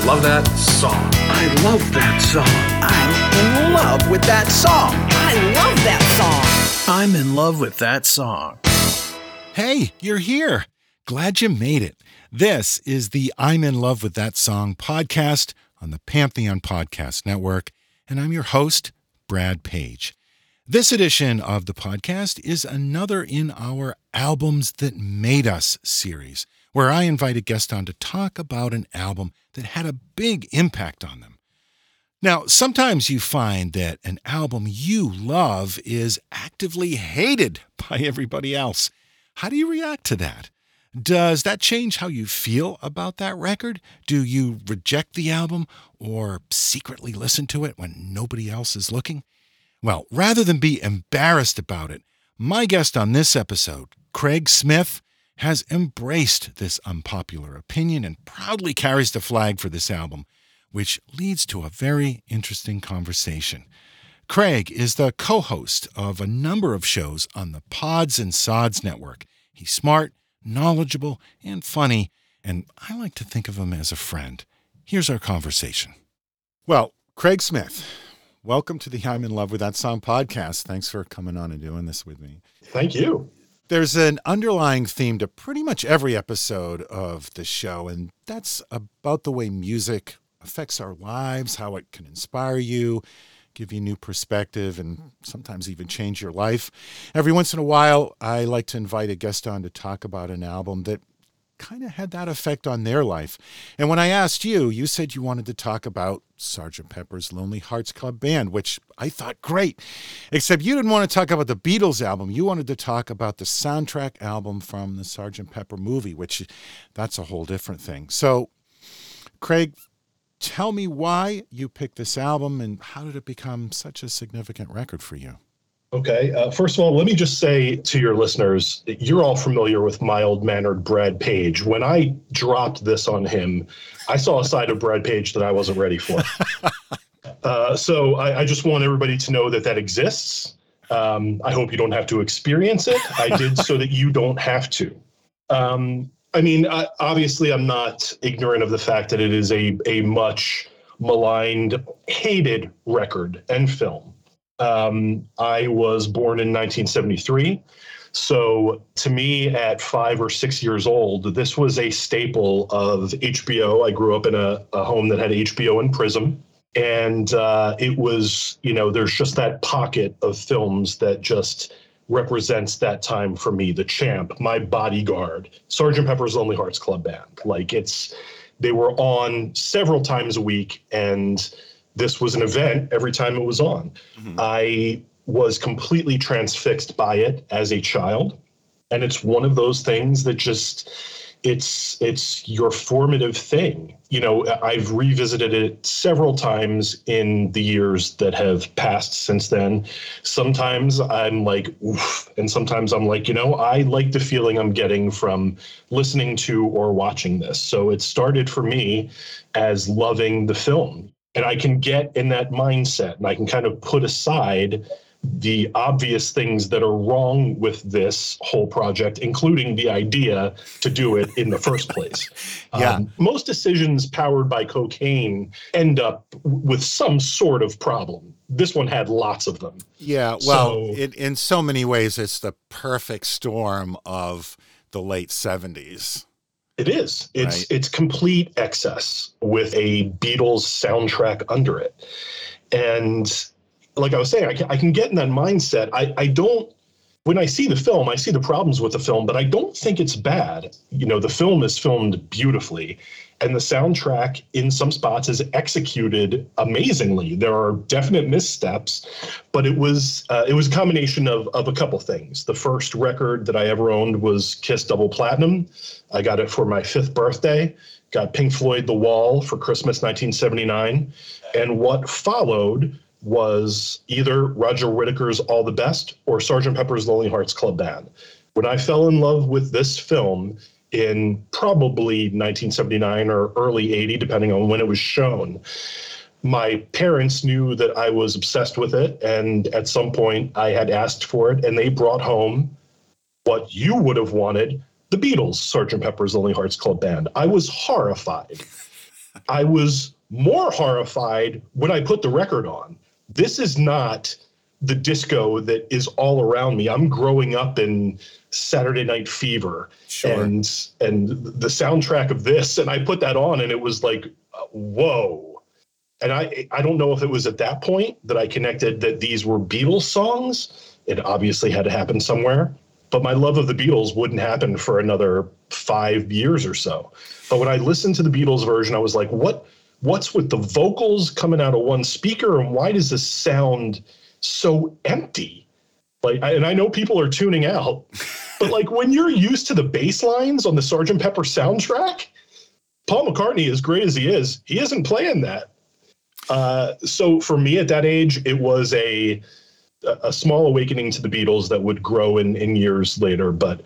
I love that song. I love that song. I'm in love with that song. I love that song. I'm in love with that song. Hey, you're here. Glad you made it. This is the I'm in love with that song podcast on the Pantheon Podcast Network, and I'm your host, Brad Page. This edition of the podcast is another in our Albums That Made Us series, where I invited a guest on to talk about an album that had a big impact on them. Now, sometimes you find that an album you love is actively hated by everybody else. How do you react to that? Does that change how you feel about that record? Do you reject the album or secretly listen to it when nobody else is looking? Well, rather than be embarrassed about it, my guest on this episode, Craig Smith, has embraced this unpopular opinion and proudly carries the flag for this album, which leads to a very interesting conversation. Craig is the co host of a number of shows on the Pods and Sods network. He's smart, knowledgeable, and funny, and I like to think of him as a friend. Here's our conversation. Well, Craig Smith, welcome to the I'm in Love with That Song podcast. Thanks for coming on and doing this with me. Thank you. There's an underlying theme to pretty much every episode of the show, and that's about the way music affects our lives, how it can inspire you, give you new perspective, and sometimes even change your life. Every once in a while, I like to invite a guest on to talk about an album that kind of had that effect on their life. And when I asked you, you said you wanted to talk about Sgt. Pepper's Lonely Hearts Club Band, which I thought great. Except you didn't want to talk about the Beatles album. You wanted to talk about the soundtrack album from the Sgt. Pepper movie, which that's a whole different thing. So, Craig, tell me why you picked this album and how did it become such a significant record for you? Okay. Uh, first of all, let me just say to your listeners, you're all familiar with mild mannered Brad Page. When I dropped this on him, I saw a side of Brad Page that I wasn't ready for. uh, so I, I, just want everybody to know that that exists. Um, I hope you don't have to experience it. I did so that you don't have to. Um, I mean, I, obviously, I'm not ignorant of the fact that it is a, a much maligned, hated record and film. Um, I was born in 1973. So to me, at five or six years old, this was a staple of HBO. I grew up in a, a home that had HBO and Prism. And uh, it was, you know, there's just that pocket of films that just represents that time for me. The Champ, My Bodyguard, Sergeant Pepper's Lonely Hearts Club Band. Like it's, they were on several times a week. And this was an event every time it was on. Mm-hmm. I was completely transfixed by it as a child. And it's one of those things that just it's it's your formative thing. You know, I've revisited it several times in the years that have passed since then. Sometimes I'm like, oof, and sometimes I'm like, you know, I like the feeling I'm getting from listening to or watching this. So it started for me as loving the film and I can get in that mindset and I can kind of put aside the obvious things that are wrong with this whole project, including the idea to do it in the first place. yeah. Um, most decisions powered by cocaine end up with some sort of problem. This one had lots of them. Yeah. Well, so, it, in so many ways, it's the perfect storm of the late 70s. It is. It's right. it's complete excess with a Beatles soundtrack under it. And like I was saying, I can, I can get in that mindset. I, I don't when I see the film, I see the problems with the film, but I don't think it's bad. You know, the film is filmed beautifully and the soundtrack in some spots is executed amazingly. There are definite missteps, but it was uh, it was a combination of of a couple things. The first record that I ever owned was Kiss Double Platinum. I got it for my fifth birthday, got Pink Floyd The Wall for Christmas 1979. And what followed was either Roger Whittaker's All the Best or Sgt. Pepper's Lonely Hearts Club Band. When I fell in love with this film in probably 1979 or early 80, depending on when it was shown, my parents knew that I was obsessed with it. And at some point, I had asked for it, and they brought home what you would have wanted the Beatles, Sgt. Pepper's Lonely Hearts Club Band. I was horrified. I was more horrified when I put the record on. This is not the disco that is all around me. I'm growing up in Saturday Night Fever Sure. and and the soundtrack of this and I put that on and it was like whoa. And I I don't know if it was at that point that I connected that these were Beatles songs. It obviously had to happen somewhere, but my love of the Beatles wouldn't happen for another 5 years or so. But when I listened to the Beatles version I was like what what's with the vocals coming out of one speaker and why does this sound so empty? Like, and I know people are tuning out, but like when you're used to the bass lines on the Sgt. Pepper soundtrack, Paul McCartney, as great as he is, he isn't playing that. Uh, so for me at that age, it was a a small awakening to the Beatles that would grow in in years later. But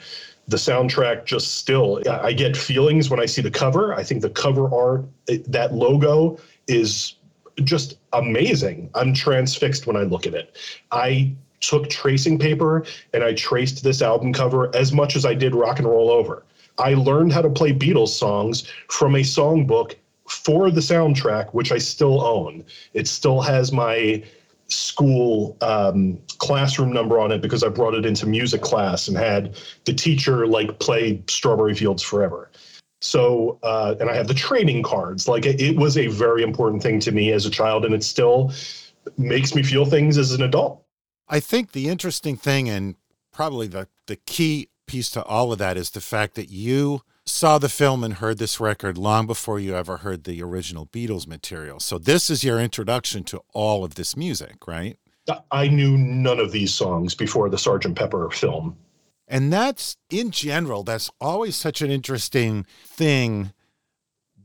the soundtrack just still, I get feelings when I see the cover. I think the cover art, that logo is just amazing. I'm transfixed when I look at it. I took tracing paper and I traced this album cover as much as I did rock and roll over. I learned how to play Beatles songs from a songbook for the soundtrack, which I still own. It still has my school um, classroom number on it because I brought it into music class and had the teacher like play Strawberry Fields Forever. So, uh, and I have the trading cards. Like it, it was a very important thing to me as a child, and it still makes me feel things as an adult. I think the interesting thing and probably the, the key piece to all of that is the fact that you saw the film and heard this record long before you ever heard the original Beatles material. So this is your introduction to all of this music, right? I knew none of these songs before the Sgt. Pepper film. And that's in general, that's always such an interesting thing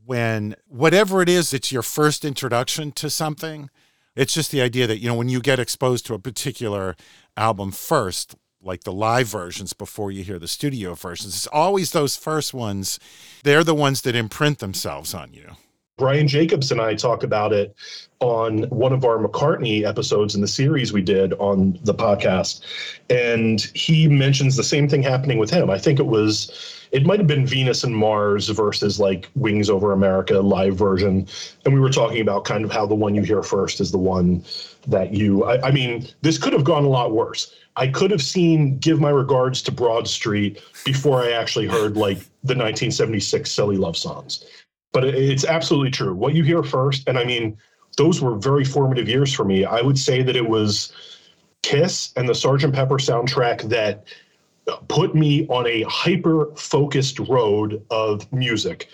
when whatever it is, it's your first introduction to something. It's just the idea that, you know, when you get exposed to a particular album first, like the live versions before you hear the studio versions, it's always those first ones. They're the ones that imprint themselves on you. Brian Jacobs and I talk about it on one of our McCartney episodes in the series we did on the podcast. And he mentions the same thing happening with him. I think it was, it might have been Venus and Mars versus like Wings Over America live version. And we were talking about kind of how the one you hear first is the one that you, I, I mean, this could have gone a lot worse. I could have seen Give My Regards to Broad Street before I actually heard like the 1976 Silly Love songs but it's absolutely true. What you hear first, and I mean, those were very formative years for me. I would say that it was Kiss and the Sgt. Pepper soundtrack that put me on a hyper focused road of music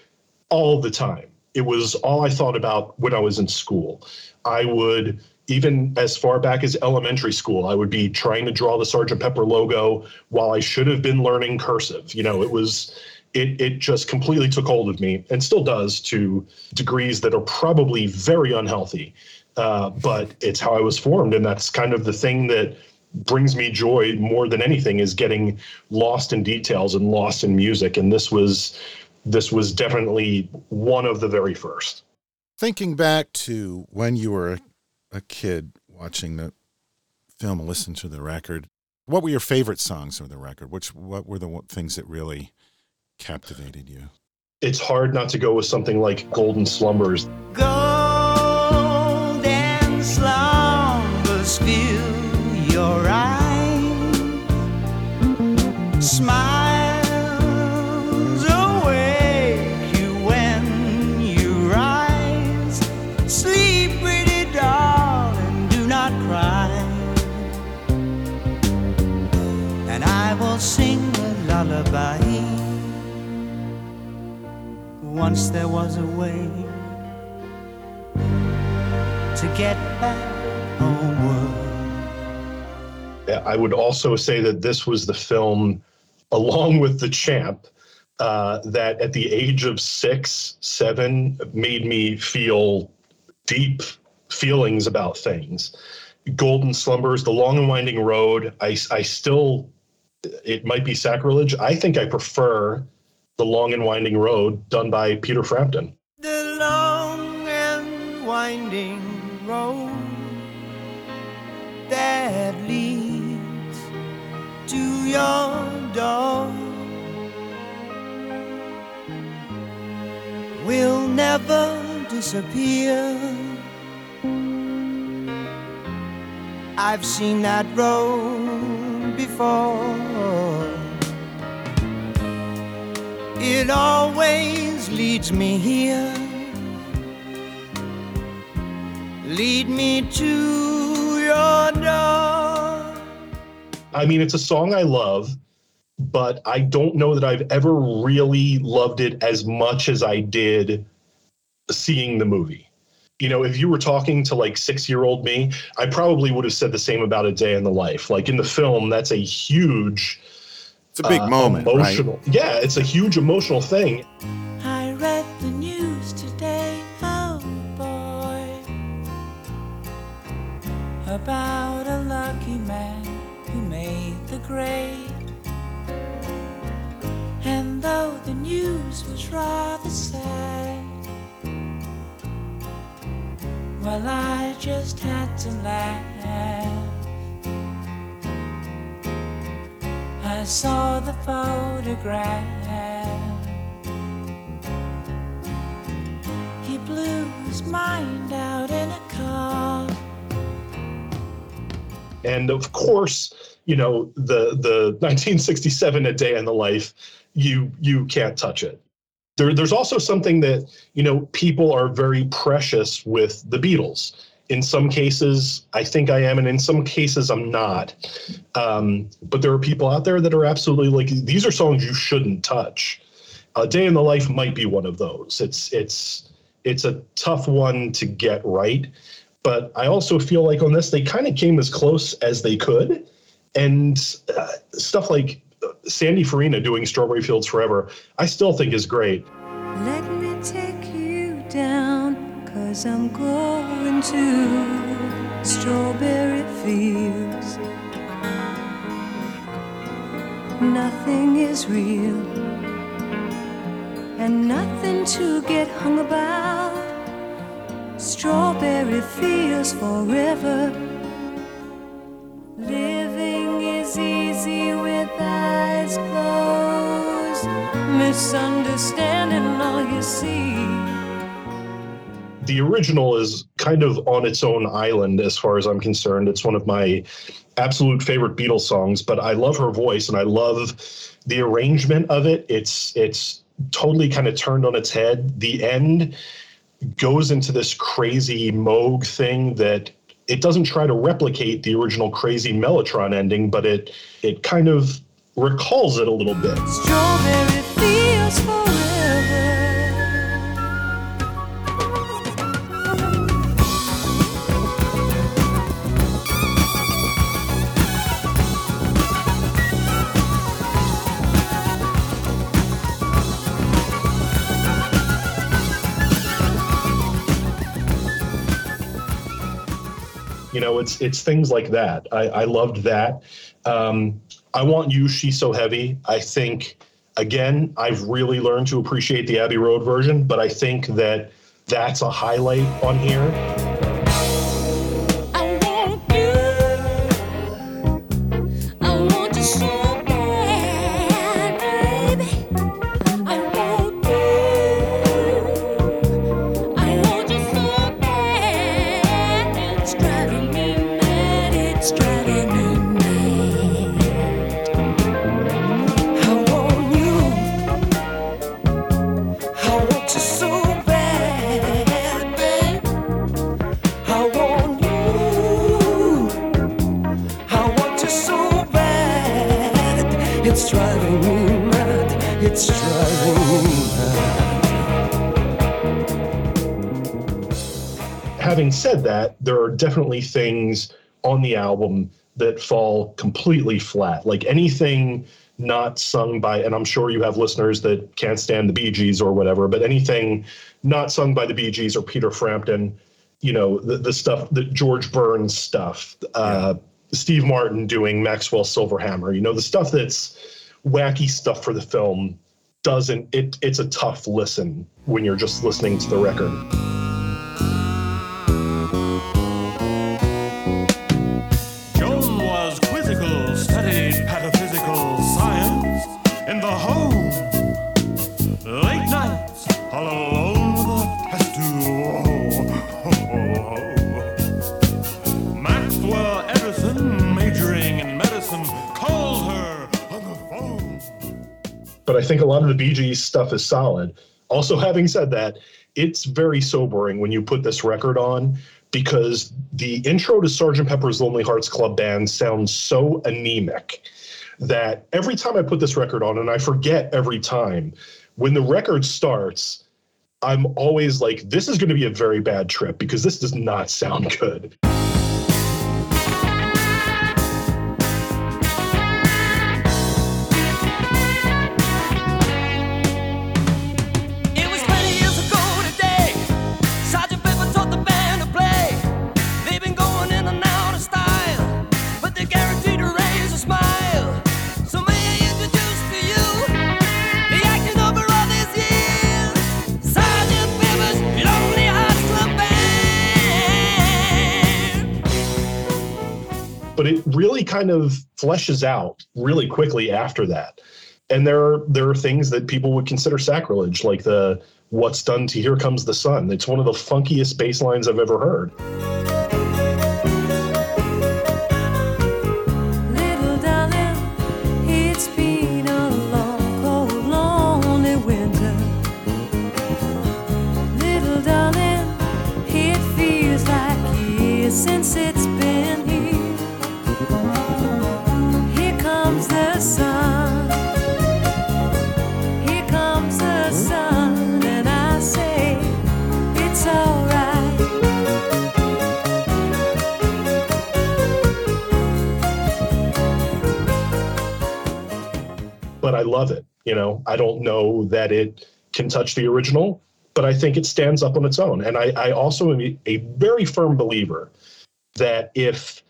all the time. It was all I thought about when I was in school. I would even as far back as elementary school, I would be trying to draw the Sgt. Pepper logo while I should have been learning cursive. You know, it was it it just completely took hold of me and still does to degrees that are probably very unhealthy. Uh, but it's how I was formed, and that's kind of the thing that brings me joy more than anything is getting lost in details and lost in music. And this was this was definitely one of the very first. Thinking back to when you were a, a kid watching the film listen to the record, what were your favorite songs of the record? Which what were the things that really captivated you? It's hard not to go with something like Golden Slumbers. Golden slumbers fill your eyes, smiles awake Once there was a way to get back homeward. I would also say that this was the film, along with The Champ, uh, that at the age of six, seven, made me feel deep feelings about things. Golden Slumbers, The Long and Winding Road. I, I still, it might be sacrilege. I think I prefer The Long and Winding Road done by Peter Frampton. The long and winding road that leads to your door will never disappear. I've seen that road before. It always leads me here. Lead me to your door. I mean, it's a song I love, but I don't know that I've ever really loved it as much as I did seeing the movie. You know, if you were talking to like six year old me, I probably would have said the same about A Day in the Life. Like in the film, that's a huge It's a big uh, moment, right? emotional. Yeah, it's a huge emotional thing. I read the news today, oh boy, about a lucky man who made the grade. And though the news was rather sad, well, I just had to laugh. Saw the photograph. He blew his mind out in a car. And of course, you know, the the 1967 A Day in the Life, you you can't touch it. There, there's also something that you know people are very precious with the Beatles. In some cases, I think I am, and in some cases, I'm not. Um, but there are people out there that are absolutely like these are songs you shouldn't touch. A Day in the Life might be one of those. It's it's it's a tough one to get right, but I also feel like on this they kind of came as close as they could, and uh, stuff like Sandy Farina doing Strawberry Fields Forever, I still think is great. Cause I'm going to strawberry fields. Nothing is real, and nothing to get hung about. Strawberry fields forever. Living is easy with eyes closed. Misunderstanding all you see. The original is kind of on its own island as far as I'm concerned. It's one of my absolute favorite Beatles songs, but I love her voice and I love the arrangement of it. It's it's totally kind of turned on its head. The end goes into this crazy Moog thing that it doesn't try to replicate the original crazy Mellotron ending, but it it kind of recalls it a little bit. It's it's things like that. I, I loved that. Um, I want you, she's so heavy. I think again, I've really learned to appreciate the Abbey Road version, but I think that that's a highlight on here. Definitely things on the album that fall completely flat. Like anything not sung by, and I'm sure you have listeners that can't stand the Bee Gees or whatever, but anything not sung by the Bee Gees or Peter Frampton, you know, the, the stuff, the George Burns stuff, uh, Steve Martin doing Maxwell Silver Hammer, you know, the stuff that's wacky stuff for the film doesn't, it, it's a tough listen when you're just listening to the record. Think a lot of the Gees stuff is solid. Also, having said that, it's very sobering when you put this record on because the intro to Sgt. Pepper's Lonely Hearts Club Band sounds so anemic that every time I put this record on, and I forget every time, when the record starts, I'm always like, this is going to be a very bad trip because this does not sound good. But it really kind of fleshes out really quickly after that. And there are there are things that people would consider sacrilege, like the "What's done to Here Comes the Sun." It's one of the funkiest bass lines I've ever heard. But I love it. You know, I don't know that it can touch the original, but I think it stands up on its own. And I, I also am a- a very firm believer that if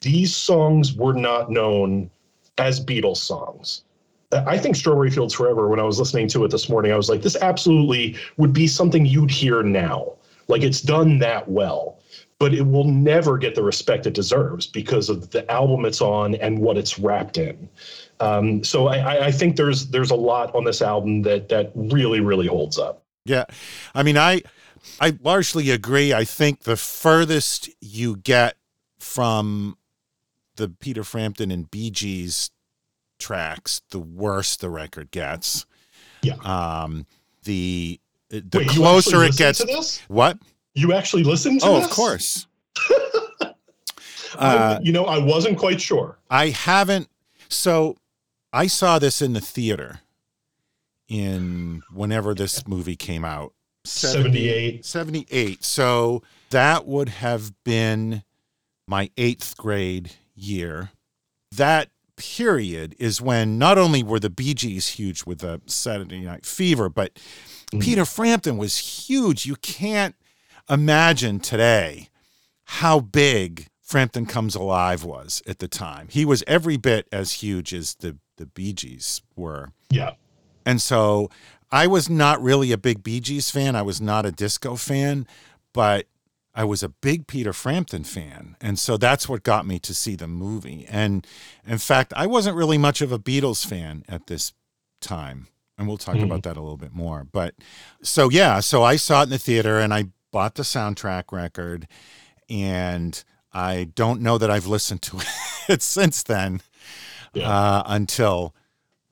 these songs were not known as Beatles songs, I think Strawberry Fields Forever, when I was listening to it this morning, I was like, this absolutely would be something you'd hear now. Like it's done that well, but it will never get the respect it deserves because of the album it's on and what it's wrapped in. Um, so I, I- think there's there's a lot on this album that that really really holds up. Yeah. I mean, I I largely agree. I think the furthest you get from the Peter Frampton and Bee Gees tracks, the worse the record gets. Yeah. Um the the Wait, closer it gets to this? What? You actually listen to Oh, this? of course. I- Uh, you know, I wasn't quite sure. I haven't. So I saw this in the theater in whenever this movie came out. 78. 78. So that would have been my eighth grade year. That period is when not only were the Bee Gees huge with the Saturday Night Fever, but mm-hmm. Peter Frampton was huge. You can't imagine today how big Frampton Comes Alive was at the time. He was every bit as huge as the, the Bee Gees were. Yeah. And so I was not really a big Bee Gees fan. I was not a disco fan, but I was a big Peter Frampton fan. And so that's what got me to see the movie. And in fact, I wasn't really much of a Beatles fan at this time. And we'll talk Mhm. about that a little bit more. But so, yeah, so I saw it in the theater and I bought the soundtrack record. And I don't know that I've listened to it since then uh, until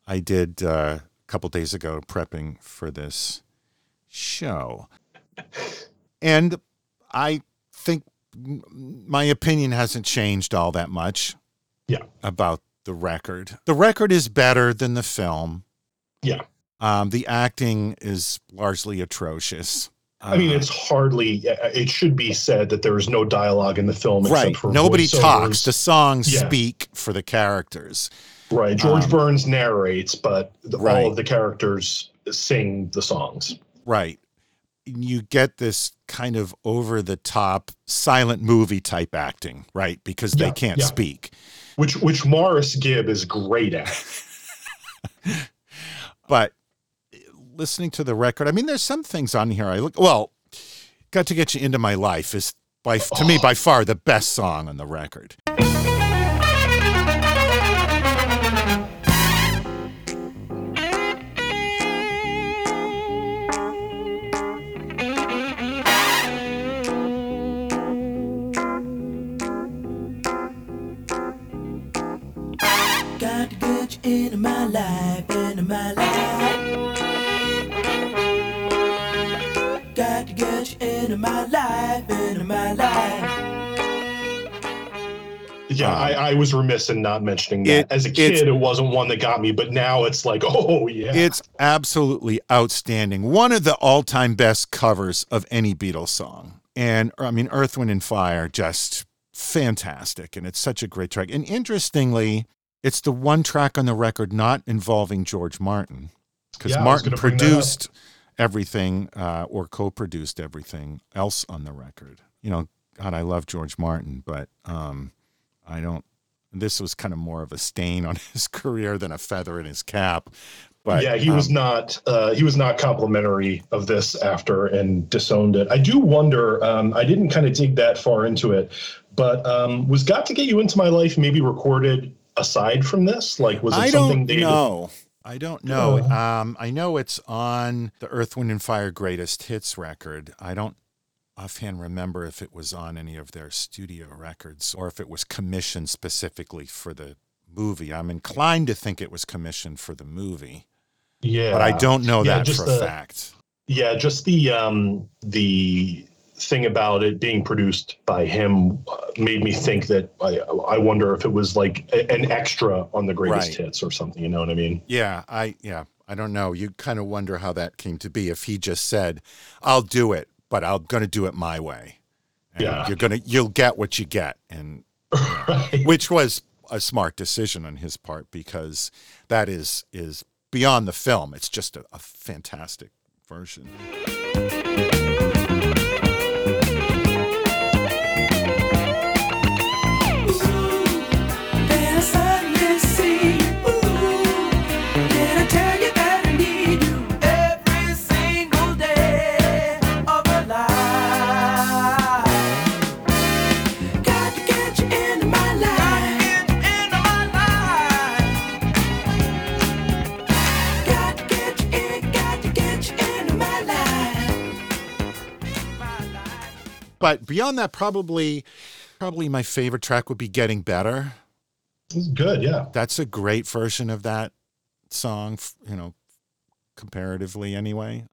I did uh, a couple days ago prepping for this show. And I think my opinion hasn't changed all that much Yeah. about the record. The record is better than the film. Yeah. Um, the acting is largely atrocious. I mean, Uh, it's hardly. It should be said that there's no dialogue in the film, right. for Nobody voiceovers. talks. The songs Yeah. speak for the characters. Right. George Um, Burns narrates, but the, Right. all of the characters sing the songs. Right. You get this kind of over the top silent movie type acting, right? Because they Yeah, can't yeah. speak. Which which Maurice Gibb is great at. But listening to the record, I mean, there's some things on here I look, well, Got to Get You Into My Life is by to me by far the best song on the record. Got to get you into my life, my life, into my life. Yeah, I, I was remiss in not mentioning that. It- As a kid, it wasn't one that got me, but now it's like, oh yeah. It's absolutely outstanding. One of the all-time best covers of any Beatles song. And er, I mean Earth Wind and Fire just fantastic and it's such a great track. And interestingly, it's the one track on the record not involving George Martin cuz Yeah, Martin gonna that produced everything uh, or co-produced everything else on the record. You know, god I love George Martin, but um I don't this was kind of more of a stain on his career than a feather in his cap. But yeah, he was um, not uh, he was not complimentary of this after and disowned it. I do wonder. Um, I didn't kind of dig that far into it, but um, was "Got to Get You Into My Life" maybe recorded aside from this? Like, was it I something don't they? know. I don't know. Oh. Um, I know it's on the Earth, Wind, and Fire Greatest Hits record. I don't offhand remember if it was on any of their studio records or if it was commissioned specifically for the movie. I'm inclined to think it was commissioned for the movie, Yeah, but I don't know Yeah, that just for a the- fact. Yeah, just the um, the thing about it being produced by him uh, made me think that I, I wonder if it was like a- an extra on the greatest Right. hits or something. You know what I mean? Yeah, I yeah, I don't know. You kind of wonder how that came to be if he just said, "I'll do it, but I'm going to do it my way." And Yeah. you're gonna you'll get what you get, and right. which was a smart decision on his part because that is is beyond the film. It's just a, a fantastic version. But beyond that, probably probably my favorite track would be "Getting Better." It's good. Yeah. That's a great version of that song. You know, comparatively anyway.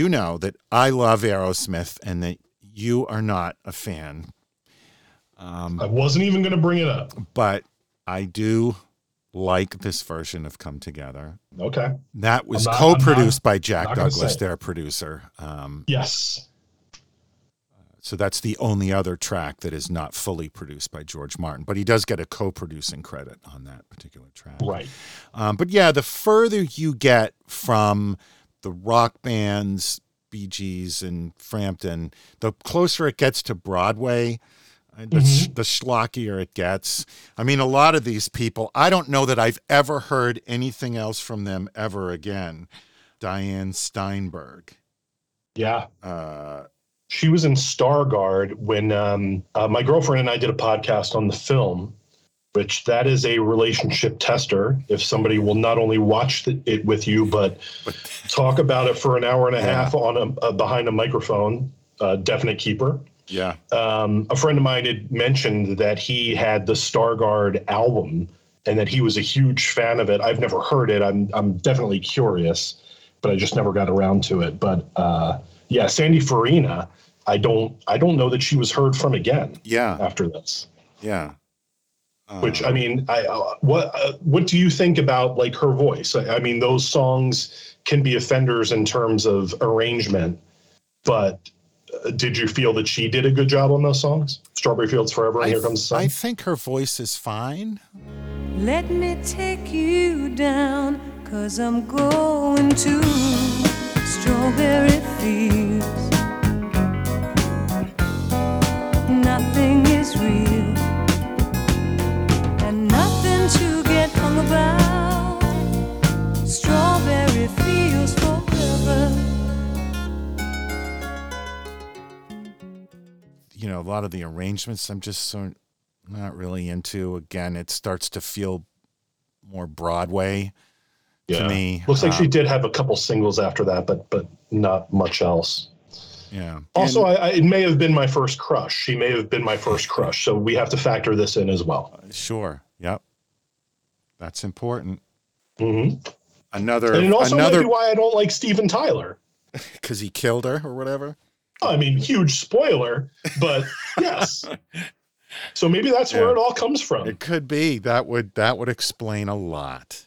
You know that I love Aerosmith, and that you are not a fan. Um, I wasn't even going to bring it up. but I do like this version of Come Together. Okay. That was not- I'm not- co-produced by Jack Douglas, their producer. Um, Yes. so that's the only other track that is not fully produced by George Martin, but he does get a co-producing credit on that particular track. Right. Um, but yeah, the further you get from the rock bands, Bee Gees and Frampton, the closer it gets to Broadway, uh, the, sh- the schlockier it gets. I mean, a lot of these people, I don't know that I've ever heard anything else from them ever again. Diane Steinberg. Yeah. Uh, She was in Stargard when um, uh, my girlfriend and I did a podcast on the film, which that is a relationship tester. If somebody will not only watch the, it with you, but talk about it for an hour and a Yeah. half on a, uh, behind a microphone, uh, definite keeper. yeah. Um, a friend of mine had mentioned that he had the Stargard album and that he was a huge fan of it. I've never heard it. I'm I'm definitely curious, but I just never got around to it. But uh, yeah, Sandy Farina, I don't I don't know that she was heard from again. Yeah. after this. Yeah. Which I mean, I uh, what uh, what do you think about like her voice? I, I mean, those songs can be offenders in terms of arrangement, but uh, did you feel that she did a good job on those songs? Strawberry Fields Forever and I, Here Comes the Sun. I think her voice is fine. Let me take you down, cause I'm going to strawberry fields. Nothing is real, You know, a lot of the arrangements I'm just so not really into. Again, it starts to feel more Broadway to me. Looks like she Um, did have a couple singles after that, but but not much else. Yeah. Also, And- I, I, it may have been my first crush. She may have been my first crush, so we have to factor this in as well. Sure. Yep. That's important. hmm Another And it also might be why I don't like Steven Tyler. because he killed her or whatever. I mean, huge spoiler, but yes. So maybe that's where it all comes from. It could be that would that would explain a lot.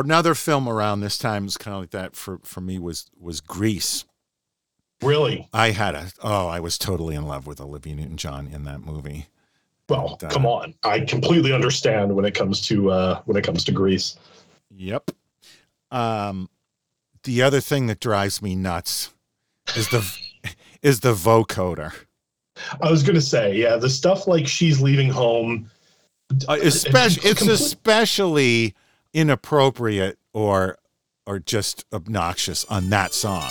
Another film around this time was kind of like that for, for me was was Grease. Really? I had a oh, I was totally in love with Olivia Newton John in that movie. Well, Uh, come on. I completely understand when it comes to uh when it comes to Grease. Yep. Um, the other thing that drives me nuts is the is the vocoder, I was gonna say, yeah, the stuff like she's leaving home. uh, especially it's complete- especially inappropriate or or just obnoxious on that song.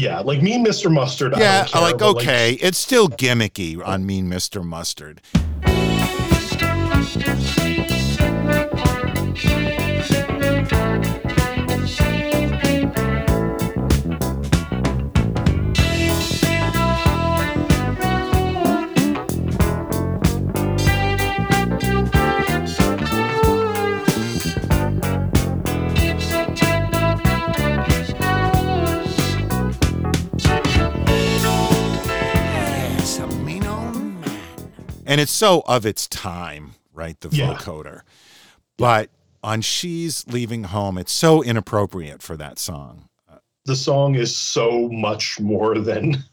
Yeah, like me, Mr. Mustard. I Yeah, don't care, like but, okay, it's still gimmicky on Mean Mr. Mustard. Yes, and it's so of its time, right? The Yeah. vocoder, but on "She's Leaving Home," it's so inappropriate for that song. the song is so much more than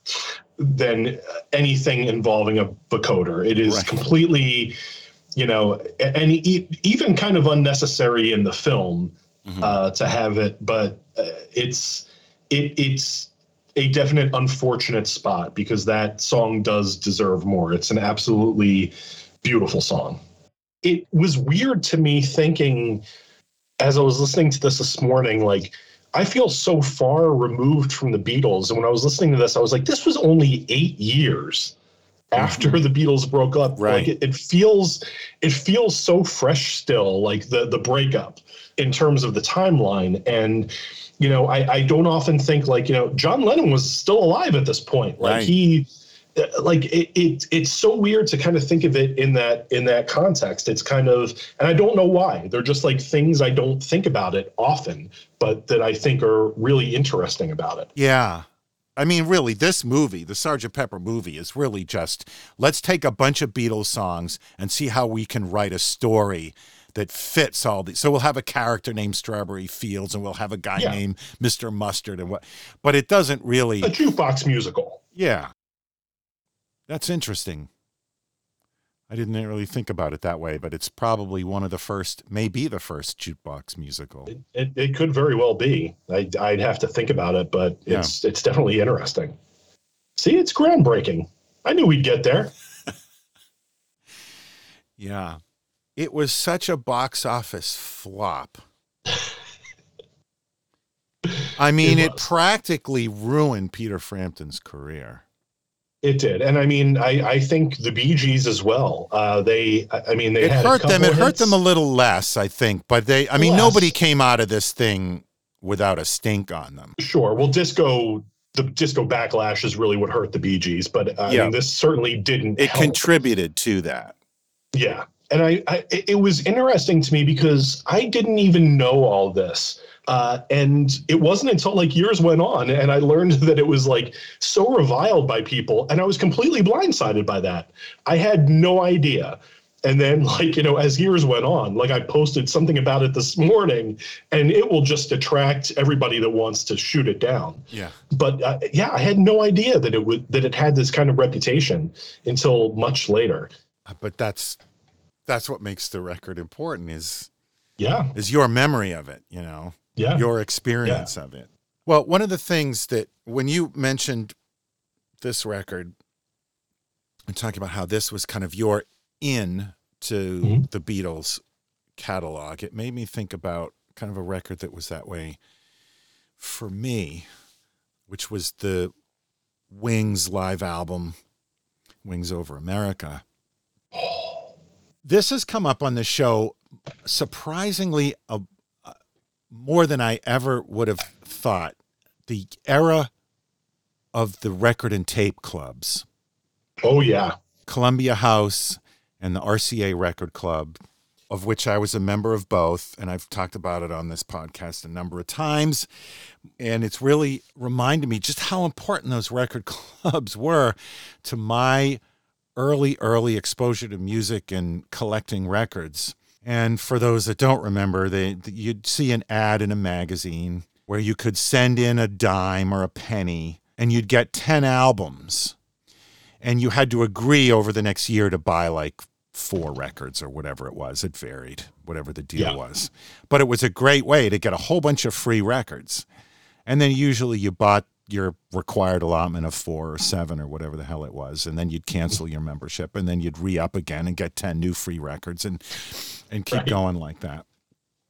than anything involving a vocoder. It is Right. completely, you know, and even kind of unnecessary in the film Mm-hmm. uh, to have it, but uh, it's it it's a definite unfortunate spot because that song does deserve more. It's an absolutely beautiful song. It was weird to me thinking as I was listening to this this morning, like I feel so far removed from the Beatles. And when I was listening to this, I was like, this was only eight years after the Beatles broke up. Mm-hmm. Right. Like it, it feels it feels so fresh still, like the the breakup in terms of the timeline. And you know, I, I don't often think like, you know, John Lennon was still alive at this point. Like Right. he uh, like it, it it's so weird to kind of think of it in that in that context it's kind of and i don't know why they're just like things i don't think about it often but that i think are really interesting about it Yeah. I mean, really, this movie, the Sgt. Pepper movie, is really just let's take a bunch of Beatles songs and see how we can write a story that fits all these. So we'll have a character named Strawberry Fields and we'll have a guy Yeah. named Mr. Mustard and what, but it doesn't really. a jukebox musical Yeah. That's interesting. I didn't really think about it that way, but it's probably one of the first, maybe the first jukebox musical. it, it could very well be I, i'd have to think about it but it's it's definitely interesting see it's groundbreaking i knew we'd get there Yeah. It was such a box office flop. I mean, It it, practically ruined Peter Frampton's career. it did and i mean i i think the bee gees as well uh they i mean they It hurt them. It hurt them a little less, I think. But they, I mean, Less. nobody came out of this thing without a stink on them. Sure. Well, disco, the disco backlash is really what hurt the Bee Gees, but uh, I Yeah. mean, this certainly didn't. It help. contributed to that. Yeah, and I, I, it was interesting to me because I didn't even know all this, uh, and it wasn't until like years went on, and I learned that it was like so reviled by people, and I was completely blindsided by that. I had no idea. And then, like, you know, as years went on, like I posted something about it this morning, and it will just attract everybody that wants to shoot it down Yeah. but uh, yeah, I had no idea that it would that it had this kind of reputation until much later. But that's that's what makes the record important is Yeah, is your memory of it, you know. yeah, your experience of it. Well, one of the things that when you mentioned this record and talking about how this was kind of your in to Mhm. the Beatles catalog. It made me think about kind of a record that was that way for me, which was the Wings live album, Wings Over America. This has come up on the show surprisingly uh, uh, more than I ever would have thought. The era of the record and tape clubs. Oh yeah. Columbia House and the RCA Record Club, of which I was a member of both, and I've talked about it on this podcast a number of times. And it's really reminded me just how important those record clubs were to my early, early exposure to music and collecting records. And for those that don't remember, they you'd see an ad in a magazine where you could send in a dime or a penny and you'd get 10 albums and you had to agree over the next year to buy like four records or whatever it was. It varied, whatever the deal Yeah. was. But it was a great way to get a whole bunch of free records. And then usually you bought your required allotment of four or seven or whatever the hell it was. And then you'd cancel your membership and then you'd re up again and get 10 new free records and, and keep Right. going like that.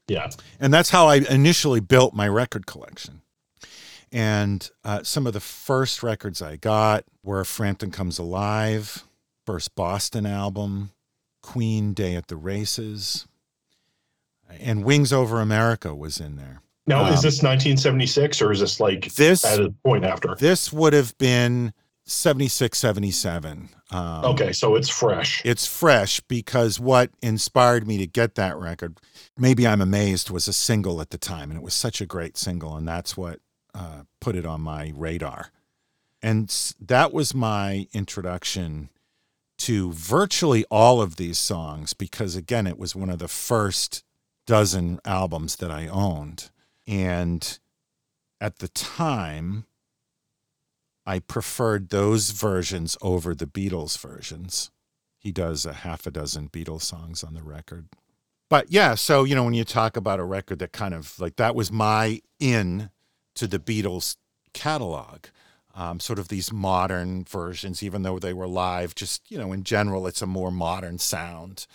Yeah. And that's how I initially built my record collection. And uh, some of the first records I got were Frampton Comes Alive, first Boston album, Queen Day at the Races, and Wings Over America was in there. Now, is Um, this 1976 or is this like This at a point after? this would have been 76, 77. Um, Okay, so it's fresh. it's fresh because what inspired me to get that record, maybe I'm amazed, was a single at the time. And it was such a great single. And that's what uh, put it on my radar. And that was my introduction to virtually all of these songs because, again, it was one of the first dozen albums that I owned. And at the time, I preferred those versions over the Beatles versions. He does a half a dozen Beatles songs on the record. But yeah, so you know when you talk about a record that kind of like that was my in to the Beatles catalog. Um, sort of these modern versions, even though they were live, just you know, in general, it's a more modern sound.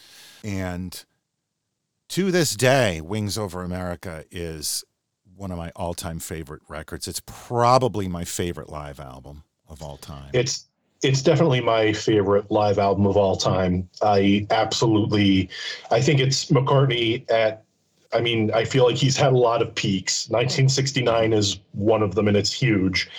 And to this day, Wings Over America is one of my all-time favorite records. It's probably my favorite live album of all time. It's it's definitely my favorite live album of all time. I absolutely, I think it's McCartney at. I mean, I feel like he's had a lot of peaks. 1969 is one of them, and it's huge.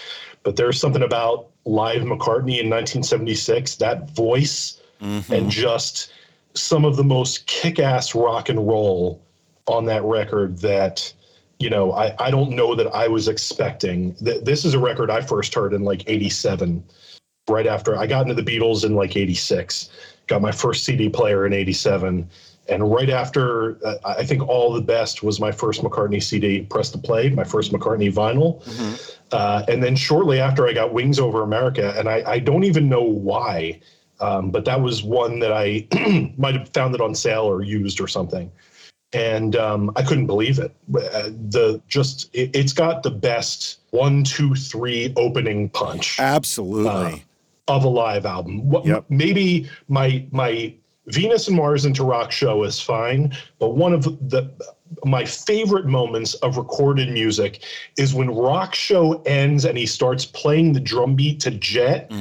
But there's something about live McCartney in 1976. That voice mm-hmm. and just some of the most kick-ass rock and roll on that record that you know I, I don't know that I was expecting. that This is a record I first heard in like 87 right after I got into the Beatles in like 86, got my first CD player in 87. And right after, uh, I think All the Best was my first McCartney CD, Press to Play, my first McCartney vinyl. Uh, and then shortly after, I got Wings Over America. And I, I don't even know why, um, but that was one that I might have found it on sale or used or something. And um, I couldn't believe it. Uh, the just it, it's got the best one, two, three opening punch Absolutely. of a live album. What, Yep. Maybe my my Venus and Mars into Rock show is fine, but one of the my favorite moments of recorded music is when Rock show ends and he starts playing the drum beat to Jet.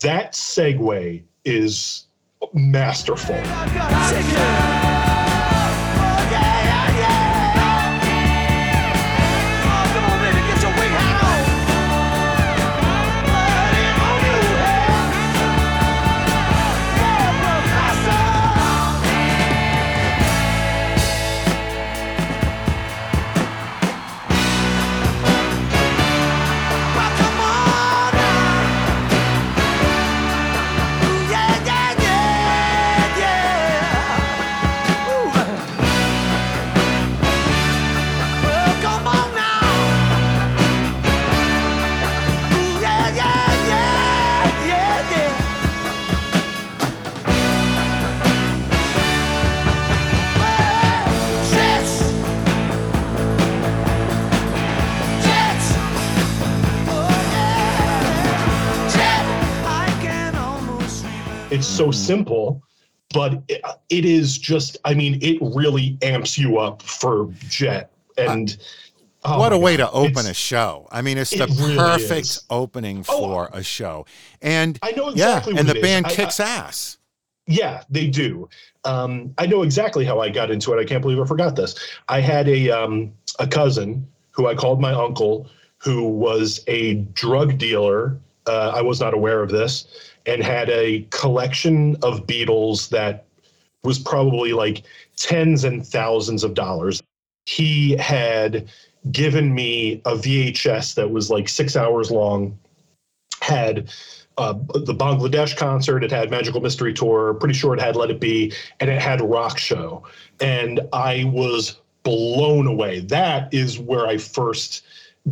That segue is masterful. It's so simple, but it, it is just I mean it really amps you up for Jet and oh what a my way to open it's- a show. I mean, it's it the really perfect is. opening Oh, for a show. And I know exactly yeah, and the is. band I- kicks ass. Yeah, they do. Um, I know exactly how I got into it. I can't believe I forgot this. I had a um, a cousin who I called my uncle, who was a drug dealer. Uh, I was not aware of this, and had a collection of Beatles that was probably like tens and thousands of dollars. He had given me a VHS that was like six hours long, had uh, the Bangladesh concert, it had Magical Mystery Tour, pretty sure it had Let It Be, and it had Rock Show. And I was blown away. That is where I first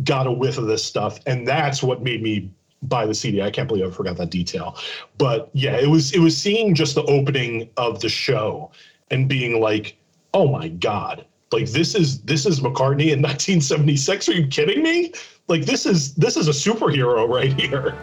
got a whiff of this stuff. And that's what made me buy the CD. I can't believe I forgot that detail. But yeah, it was it was seeing just the opening of the show and being like, oh my God. Like this is this is McCartney in 1976. Are you kidding me? Like this is this is a superhero right here.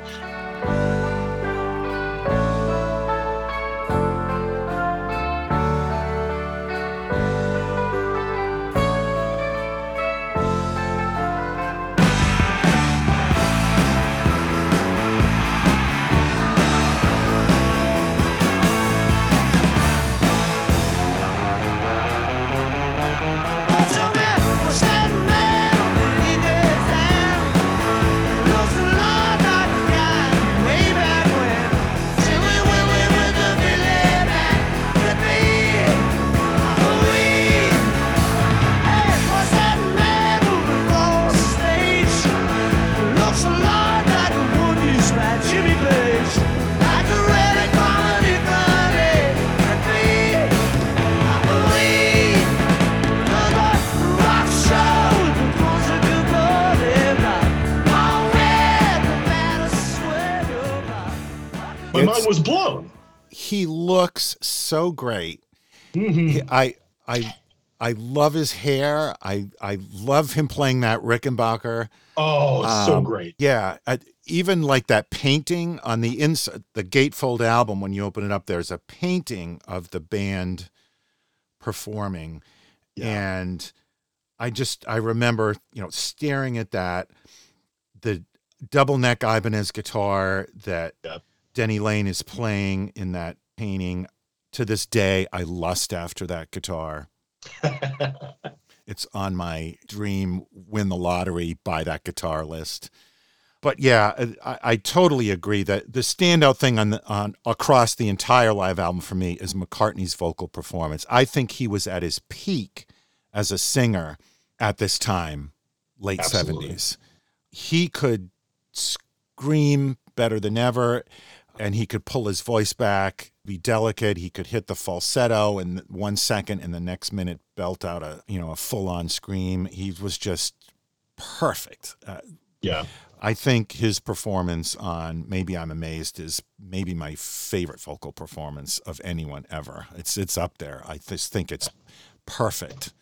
Mind was blown. He looks so great. Mm-hmm. He- I I I love his hair. I I love him playing that Rickenbacker. Oh, it's so Um, great. Yeah, I, even like that painting on the inside, the Gatefold album. When you open it up, there's a painting of the band performing, and I just I remember you know staring at that, the double neck Ibanez guitar that Yep. Denny Laine is playing in that painting. To this day, I lust after that guitar. it's on my dream win the lottery buy that guitar list but yeah I, I totally agree that the standout thing on the, on across the entire live album for me is mccartney's vocal performance i think he was at his peak as a singer at this time late Absolutely. 70s he could scream better than ever and he could pull his voice back be delicate. He could hit the falsetto in one second and the next minute belt out a you know a full-on scream. He was just perfect. Uh, Yeah. i think his performance on maybe i'm amazed is maybe my favorite vocal performance of anyone ever. It's it's up there. I just think it's perfect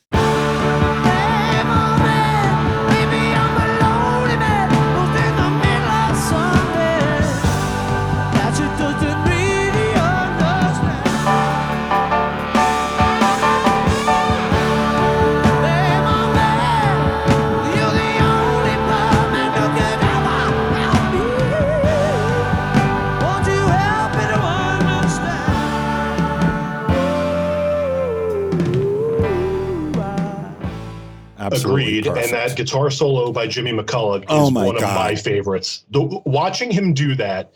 Agreed. perfect. And that guitar solo by Jimmy McCulloch is Oh my one God. of my favorites. The, watching him do that,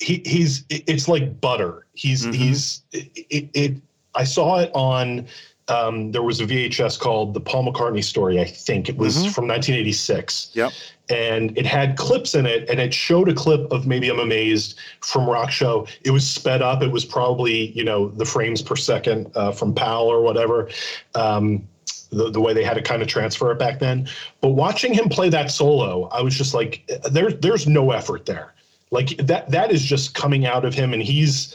he, he's it's like butter. He's Mhm. he's it, it, it. I saw it on. Um, there was a VHS called The Paul McCartney Story. I think it was Mhm. from 1986. Yep. and it had clips in it and it showed a clip of maybe i'm amazed from rock show it was sped up it was probably you know the frames per second uh, from pal or whatever um, the, the way they had to kind of transfer it back then. But watching him play that solo i was just like there, there's no effort there. Like that that is just coming out of him and he's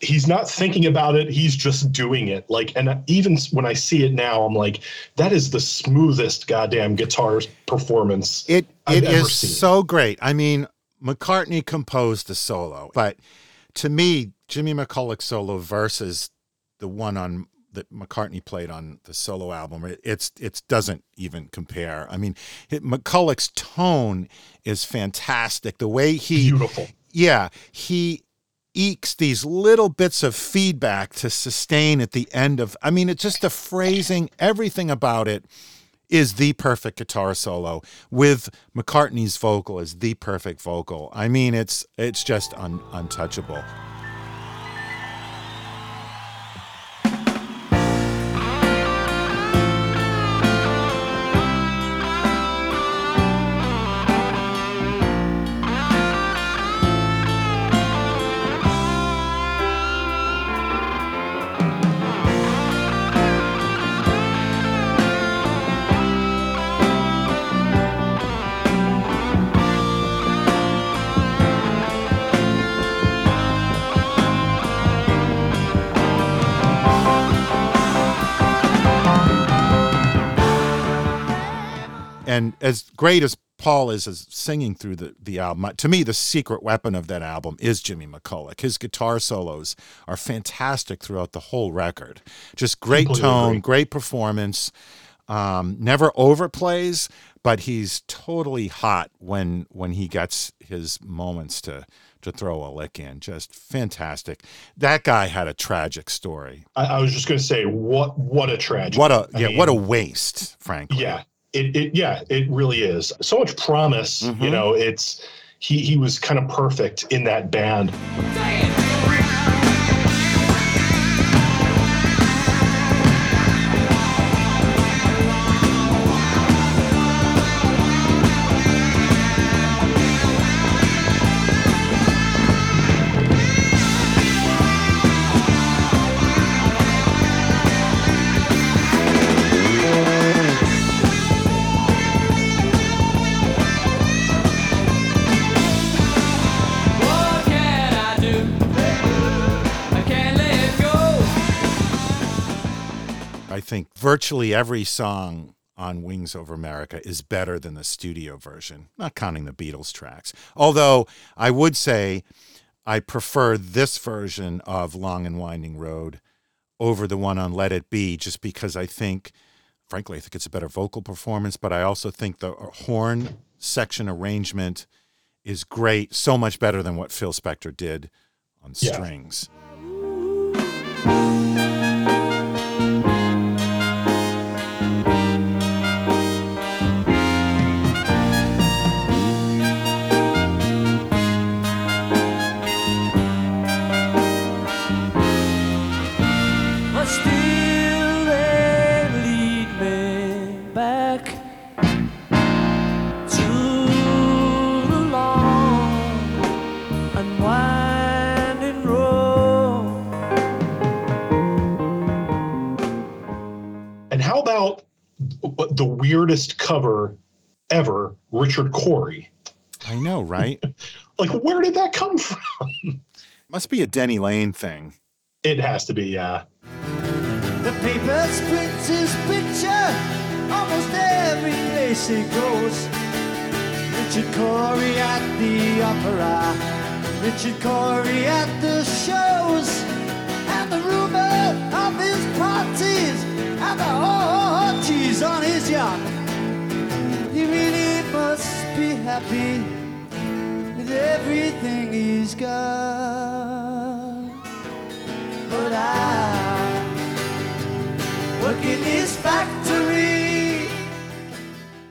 he's not thinking about it he's just doing it. Like and even when i see it now i'm like that is the smoothest goddamn guitar performance It I've it ever is so great. I mean, McCartney composed the solo, but to me, Jimmy McCulloch solo versus the one on that McCartney played on the solo album, it, it's it doesn't even compare. I mean, it, McCulloch's tone is fantastic. The way he Beautiful. yeah, he ekes these little bits of feedback to sustain at the end of I mean, it's just the phrasing, everything about it is the perfect guitar solo with McCartney's vocal is the perfect vocal. I mean, it's it's just un, untouchable. And as great as Paul is as singing through the, the album, to me, the secret weapon of that album is Jimmy McCulloch. His guitar solos are fantastic throughout the whole record. Just great Completely tone, agree. great performance. Um, never overplays, but he's totally hot when when he gets his moments to to throw a lick in. Just fantastic. That guy had a tragic story. I, I was just going to say, what what a tragedy. What a I yeah, mean, what a waste, frankly. yeah. It, it yeah, it really is. So much promise. Mhm. You know, it's he he was kind of perfect in that band. Virtually every song on Wings Over America is better than the studio version, not counting the Beatles tracks. Although I would say I prefer this version of Long and Winding Road over the one on Let It Be, just because I think, frankly, I think it's a better vocal performance, but I also think the horn section arrangement is great, so much better than what Phil Spector did on Yeah. strings. The weirdest cover ever, Richard Cory? I know, right? Like, where did that come from? Must be a Denny Laine thing. It has to be, yeah. The paper prints his picture almost every place he goes. Richard Cory at the opera, Richard Cory at the shows, and the rumor of his parties and the orgies on his yacht. He really must be happy with everything he's got. But I work in this factory.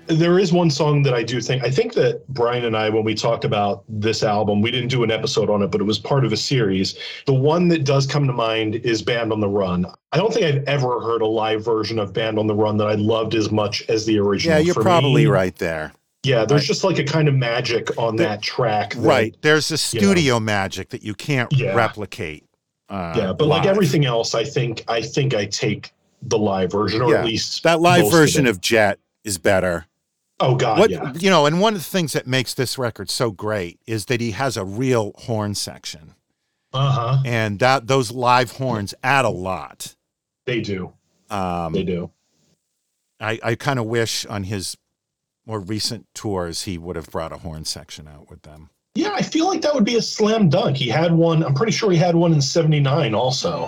There is one song that I do think, I think that Brian and I, when we talked about this album, we didn't do an episode on it, but it was part of a series. The one that does come to mind is Band on the Run. I don't think I've ever heard a live version of Band on the Run that I loved as much as the original. Yeah, you're For probably me, right there. Yeah, there's Right. just like a kind of magic on There- that track. that- Right. There's a you know. studio magic that you can't Yeah. replicate. Uh, Yeah, but like everything else, I think I think I take the live version, or Yeah. at least that live version it. of Jet is better. Oh God, what yeah, you know, and one of the things that makes this record so great is that he has a real horn section, uh huh. and that those live horns add a lot. They do, Um, they do. I, I kind of wish on his more recent tours he would have brought a horn section out with them. Yeah, I feel like that would be a slam dunk. He had one, I'm pretty sure he had one in 79 also.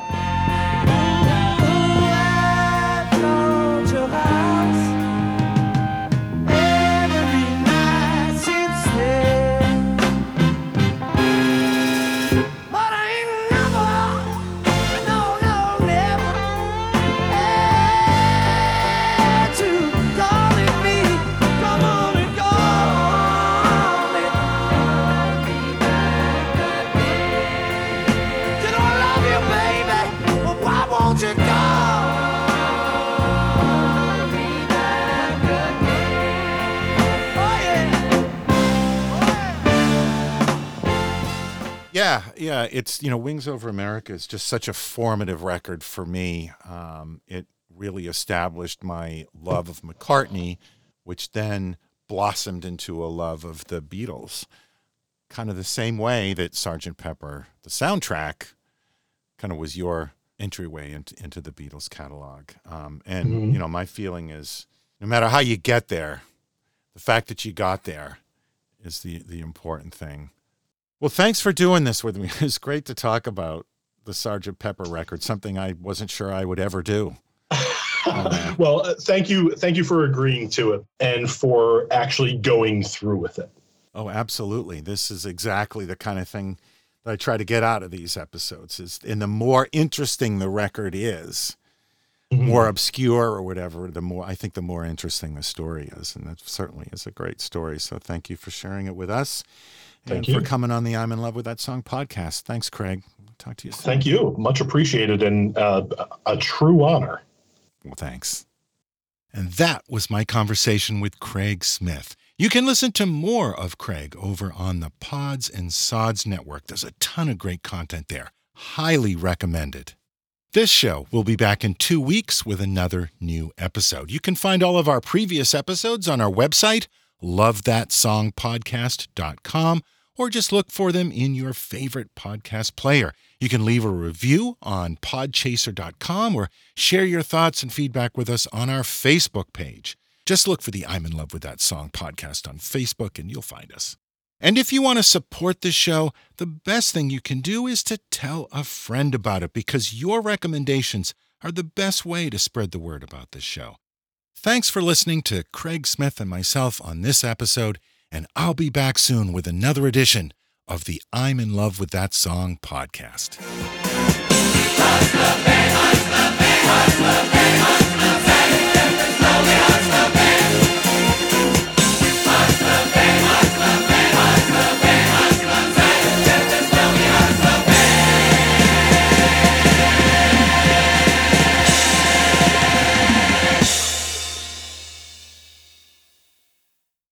Yeah, yeah. It's, you know, Wings Over America is just such a formative record for me. Um, it really established my love of McCartney, which then blossomed into a love of the Beatles. Kind of the same way that Sgt. Pepper, the soundtrack, kind of was your entryway into, into the Beatles catalog. Um, and, Mhm. you know, my feeling is no matter how you get there, the fact that you got there is the, the important thing. Well, thanks for doing this with me. It's great to talk about the Sgt. Pepper record, something I wasn't sure I would ever do. well, uh, thank you, thank you for agreeing to it and for actually going through with it. Oh, absolutely. This is exactly the kind of thing that I try to get out of these episodes. Is and the more interesting the record is, more obscure or whatever, the more I think the more interesting the story is, and that certainly is a great story. So thank you for sharing it with us, Thank and for coming on the "I'm in Love with That Song" podcast. Thanks, Craig. Talk to you soon. Thank you, much appreciated, and uh, a true honor. Well, thanks. And that was my conversation with Craig Smith. You can listen to more of Craig over on the Pods and Sods Network. There's a ton of great content there. Highly recommended. This show will be back in two weeks with another new episode. You can find all of our previous episodes on our website, lovethatsongpodcast.com, or just look for them in your favorite podcast player. You can leave a review on podchaser.com or share your thoughts and feedback with us on our Facebook page. Just look for the I'm in Love with That Song podcast on Facebook and you'll find us. And if you want to support this show, the best thing you can do is to tell a friend about it because your recommendations are the best way to spread the word about this show. Thanks for listening to Craig Smith and myself on this episode, and I'll be back soon with another edition of the I'm in Love with That Song podcast.